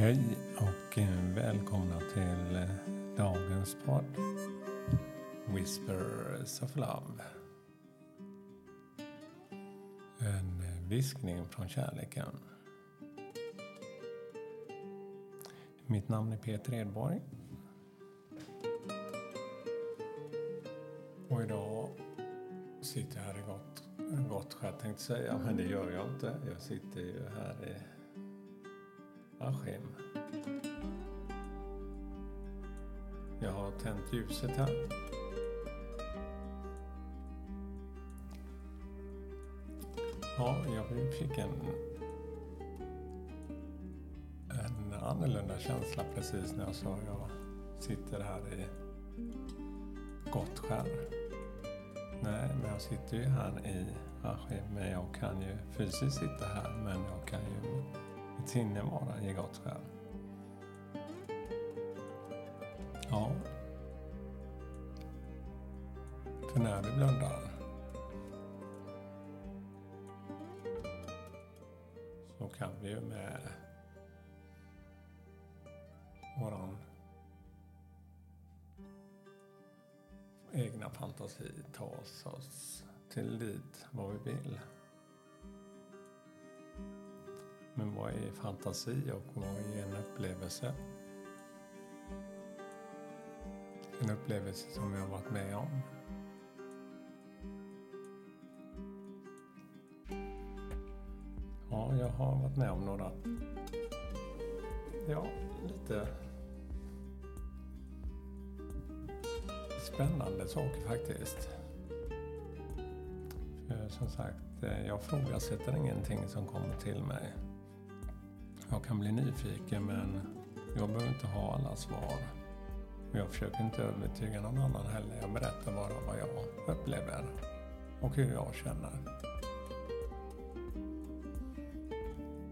Hej och eh, välkomna till eh, dagens podd Whispers of Love. En eh, viskning från kärleken. Mitt namn är Peter Edborg. Och idag sitter jag här i gott, gott skär tänkte säga, men det gör jag inte. Jag sitter ju här i Askim. Jag har tänt ljuset här. Ja, jag fick en, en annorlunda känsla precis när jag sa jag sitter här i Gottskär. Nej, men jag sitter ju här i Askim, men jag kan ju fysiskt sitta här, men jag kan ju mitt sinne vara i Gottskär. Ja. För när vi blundar så kan vi ju med våran egna fantasi ta oss, oss till dit vad vi vill. Men vad är fantasi och vad är en upplevelse? En upplevelse som jag har varit med om. Ja, jag har varit med om några, ja, lite spännande saker faktiskt. För som sagt, eh, jag frågasätter ingenting som kommer till mig. Jag kan bli nyfiken men jag behöver inte ha alla svar. Jag försöker inte övertyga någon annan heller. Jag berättar bara vad jag upplever och hur jag känner.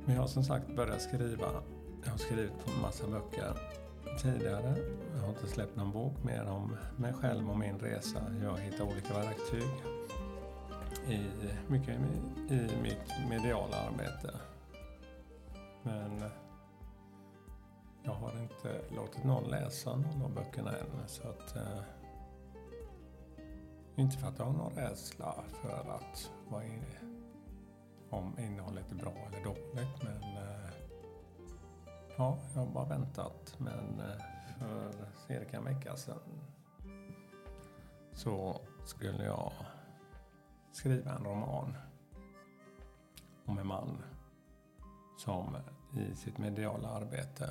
Men jag har som sagt börjat skriva. Jag har skrivit på en massa böcker tidigare. Jag har inte släppt någon bok mer om mig själv och min resa. Jag hittar olika verktyg i, mycket i mitt mediala arbete. Men eh, jag har inte låtit någon läsa någon av böckerna än. Så att, eh, inte för att jag har någon rädsla för att vara inne, om innehållet är bra eller dåligt. Men eh, ja, jag har bara väntat. Men eh, för cirka en vecka sedan så skulle jag skriva en roman om en man som i sitt mediala arbete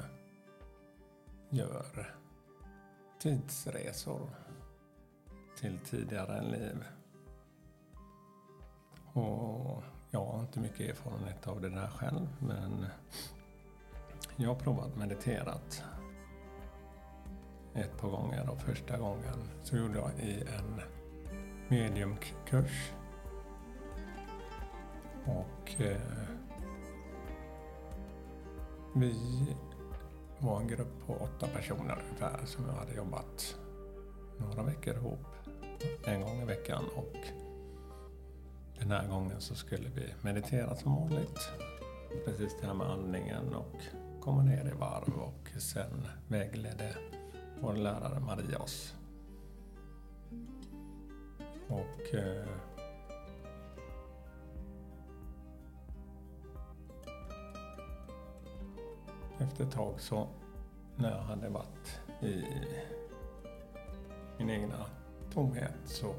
gör tidsresor till tidigare liv. Och jag har inte mycket erfarenhet av det där själv men jag har provat mediterat ett par gånger och första gången så gjorde jag i en mediumkurs. Och eh, vi var en grupp på åtta personer ungefär som hade jobbat några veckor ihop en gång i veckan och den här gången så skulle vi meditera som vanligt. Precis det här med andningen och komma ner i varv och sen vägledde vår lärare Maria oss. Och eh, efter ett tag så när jag hade varit i min egna tomhet så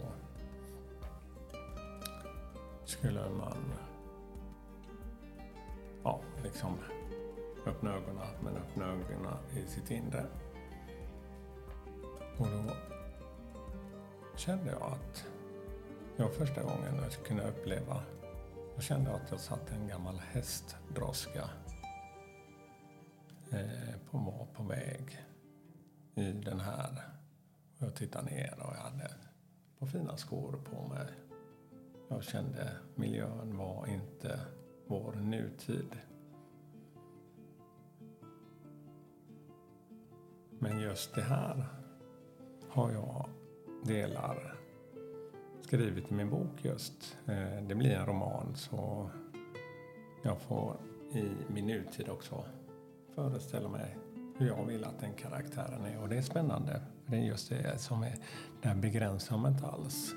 skulle man ja, liksom öppna ögonen, men öppna ögonen i sitt inre. Och då kände jag att jag första gången jag kunde uppleva, då kände jag att jag satt en gammal hästdroska Eh, på, var på väg i den här. Jag tittade ner och jag hade på fina skor på mig. Jag kände miljön var inte vår nutid. Men just det här har jag delar skrivit i min bok just. Eh, det blir en roman så jag får i min nutid också föreställa mig hur jag vill att den karaktären är. Och det är spännande. För det är just det som är, där begränsar man inte alls.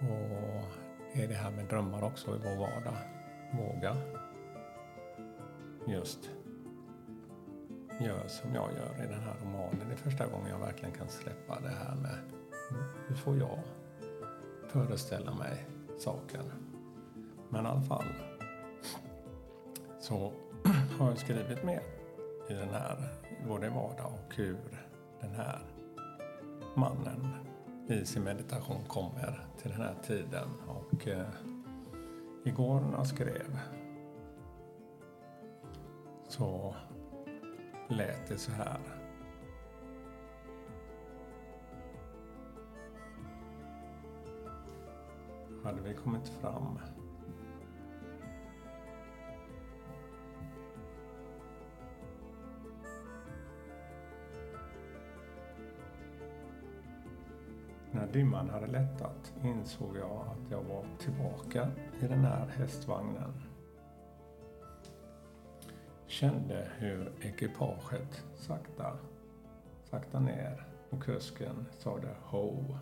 Och det är det här med drömmar också i vår vardag. Våga just gör som jag gör i den här romanen. Det är första gången jag verkligen kan släppa det här med hur får jag föreställa mig saken. Men i alla fall så har jag skrivit med i den här, både vardag och hur den här mannen i sin meditation kommer till den här tiden. Och eh, igår när jag skrev så lät det så här. Hade vi kommit fram dimman hade lättat insåg jag att jag var tillbaka i den här hästvagnen. Kände hur ekipaget sakta, sakta ner och kusken sade ho.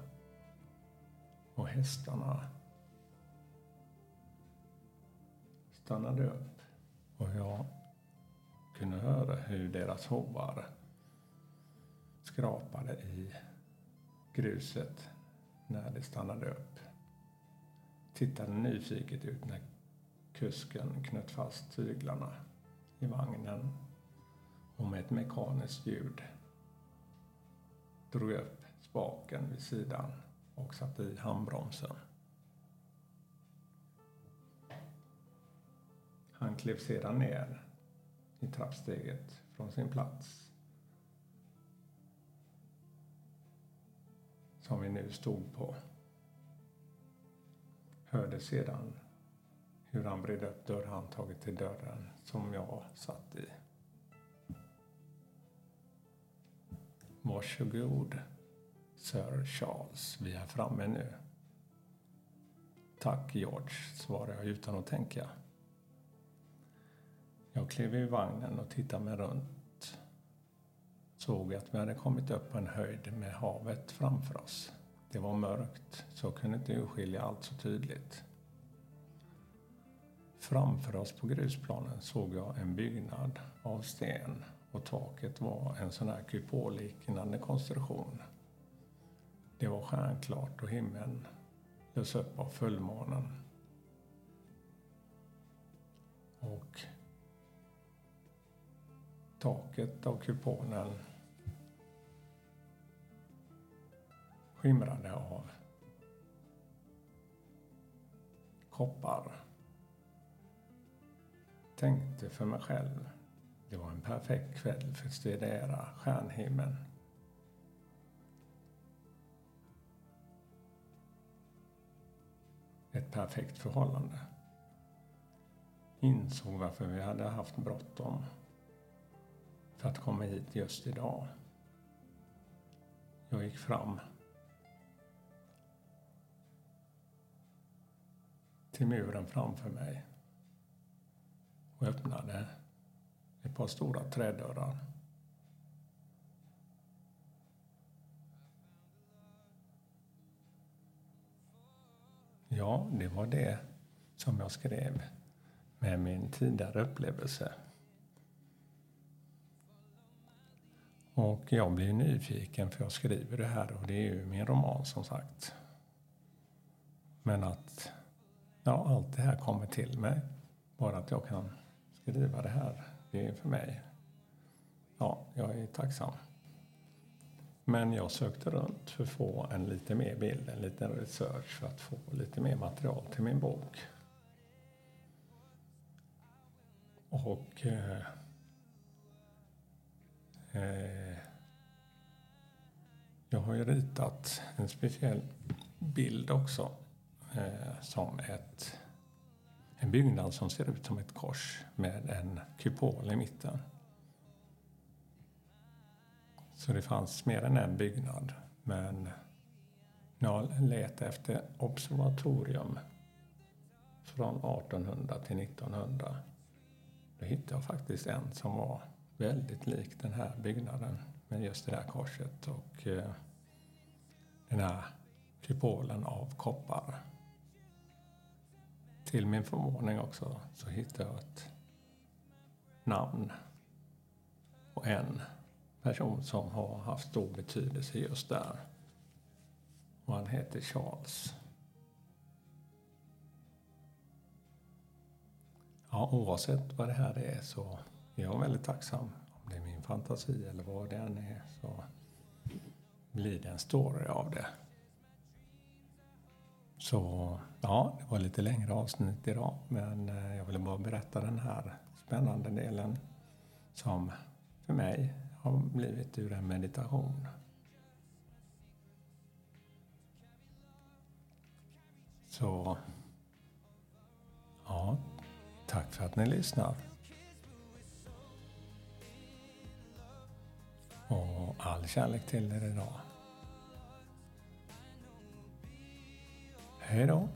Och hästarna stannade upp och jag kunde höra hur deras hovar skrapade i gruset när det stannade upp. Tittade nyfiket ut när kusken knöt fast tyglarna i vagnen och med ett mekaniskt ljud drog upp spaken vid sidan och satte i handbromsen. Han klev sedan ner i trappsteget från sin plats som vi nu stod på. Hörde sedan hur han vred upp dörrhandtaget till dörren som jag satt i. Varsågod, Sir Charles. Vi är framme nu. Tack, George, svarade jag utan att tänka. Jag klev i vagnen och tittade mig runt. Såg att vi hade kommit upp på en höjd med havet framför oss. Det var mörkt, så jag kunde inte urskilja allt så tydligt. Framför oss på grusplanen såg jag en byggnad av sten och taket var en sån här kupolliknande konstruktion. Det var stjärnklart och himlen lös upp av fullmånen. Och taket av kupolen skimrade av koppar tänkte för mig själv. Det var en perfekt kväll för att studera stjärnhimlen. Ett perfekt förhållande. Insåg varför vi hade haft bråttom för att komma hit just idag. Jag gick fram till muren framför mig och öppnade ett par stora trädörrar. Ja, det var det som jag skrev med min tidigare upplevelse. Och jag blir nyfiken för jag skriver det här och det är ju min roman som sagt. Men att ja, allt det här kommer till mig. Bara att jag kan skriva det här. Det är för mig, ja, jag är tacksam. Men jag sökte runt för att få en lite mer bild, en liten research för att få lite mer material till min bok. Och eh, eh, jag har ju ritat en speciell bild också eh, som ett en byggnad som ser ut som ett kors med en kupol i mitten. Så det fanns mer än en byggnad. Men när jag letade efter observatorium från 1800 till 1900 då hittade jag faktiskt en som var väldigt lik den här byggnaden med just det där korset och eh, den här kupolen av koppar. Till min förvåning också så hittade jag ett namn och en person som har haft stor betydelse just där. Och han heter Charles. Ja, oavsett vad det här är så är jag väldigt tacksam. Om det är min fantasi eller vad det än är så blir det en story av det. Så ja, det var lite längre avsnitt idag men eh, jag ville bara berätta den här spännande delen som för mig har blivit ur en meditation. Så ja, tack för att ni lyssnar. Och all kärlek till er idag. Hej då!